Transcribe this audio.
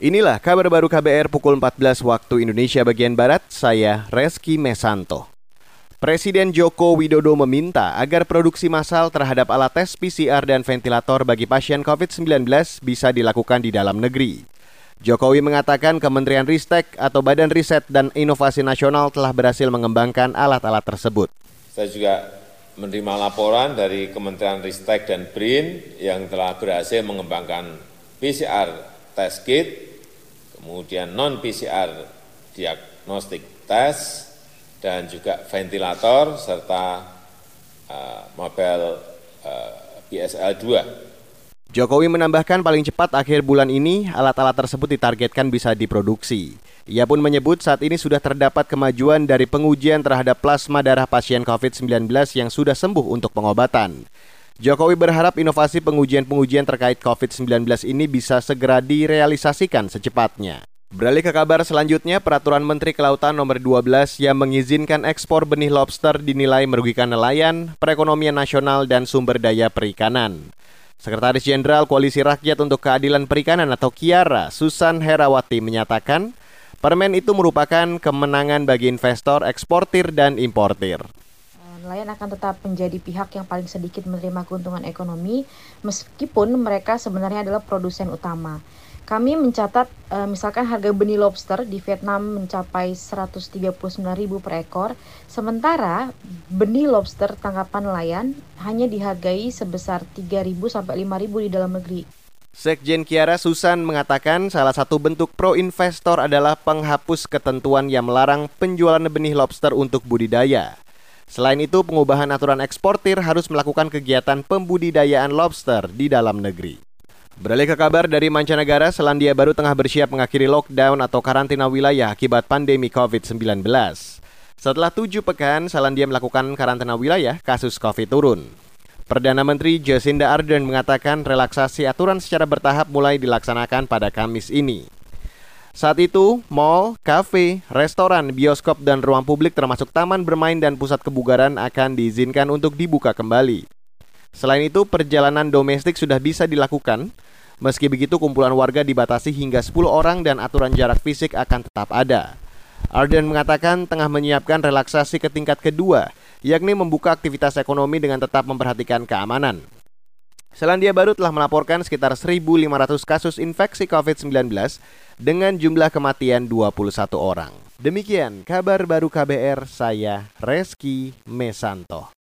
Inilah kabar baru KBR pukul 14 waktu Indonesia bagian Barat, saya Reski Mesanto. Presiden Joko Widodo meminta agar produksi massal terhadap alat tes PCR dan ventilator bagi pasien COVID-19 bisa dilakukan di dalam negeri. Jokowi mengatakan Kementerian Ristek atau Badan Riset dan Inovasi Nasional telah berhasil mengembangkan alat-alat tersebut. Saya juga menerima laporan dari Kementerian Ristek dan BRIN yang telah berhasil mengembangkan PCR test kit kemudian non-PCR diagnostik tes, dan juga ventilator serta uh, mobile uh, BSL-2. Jokowi menambahkan paling cepat akhir bulan ini alat-alat tersebut ditargetkan bisa diproduksi. Ia pun menyebut saat ini sudah terdapat kemajuan dari pengujian terhadap plasma darah pasien COVID-19 yang sudah sembuh untuk pengobatan. Jokowi berharap inovasi pengujian-pengujian terkait COVID-19 ini bisa segera direalisasikan secepatnya. Beralih ke kabar selanjutnya, Peraturan Menteri Kelautan Nomor 12 yang mengizinkan ekspor benih lobster dinilai merugikan nelayan, perekonomian nasional, dan sumber daya perikanan. Sekretaris Jenderal Koalisi Rakyat untuk Keadilan Perikanan atau KIARA, Susan Herawati menyatakan, permen itu merupakan kemenangan bagi investor, eksportir, dan importir nelayan akan tetap menjadi pihak yang paling sedikit menerima keuntungan ekonomi meskipun mereka sebenarnya adalah produsen utama. Kami mencatat e, misalkan harga benih lobster di Vietnam mencapai 139.000 per ekor, sementara benih lobster tangkapan nelayan hanya dihargai sebesar 3.000 sampai 5.000 di dalam negeri. Sekjen Kiara Susan mengatakan salah satu bentuk pro investor adalah penghapus ketentuan yang melarang penjualan benih lobster untuk budidaya. Selain itu, pengubahan aturan eksportir harus melakukan kegiatan pembudidayaan lobster di dalam negeri. Beralih ke kabar dari mancanegara, Selandia Baru tengah bersiap mengakhiri lockdown atau karantina wilayah akibat pandemi COVID-19. Setelah tujuh pekan, Selandia melakukan karantina wilayah, kasus COVID turun. Perdana Menteri Jacinda Ardern mengatakan relaksasi aturan secara bertahap mulai dilaksanakan pada Kamis ini. Saat itu, mall, kafe, restoran, bioskop, dan ruang publik termasuk taman bermain dan pusat kebugaran akan diizinkan untuk dibuka kembali. Selain itu, perjalanan domestik sudah bisa dilakukan. Meski begitu, kumpulan warga dibatasi hingga 10 orang dan aturan jarak fisik akan tetap ada. Arden mengatakan tengah menyiapkan relaksasi ke tingkat kedua, yakni membuka aktivitas ekonomi dengan tetap memperhatikan keamanan. Selandia Baru telah melaporkan sekitar 1.500 kasus infeksi COVID-19 dengan jumlah kematian 21 orang. Demikian kabar baru KBR, saya Reski Mesanto.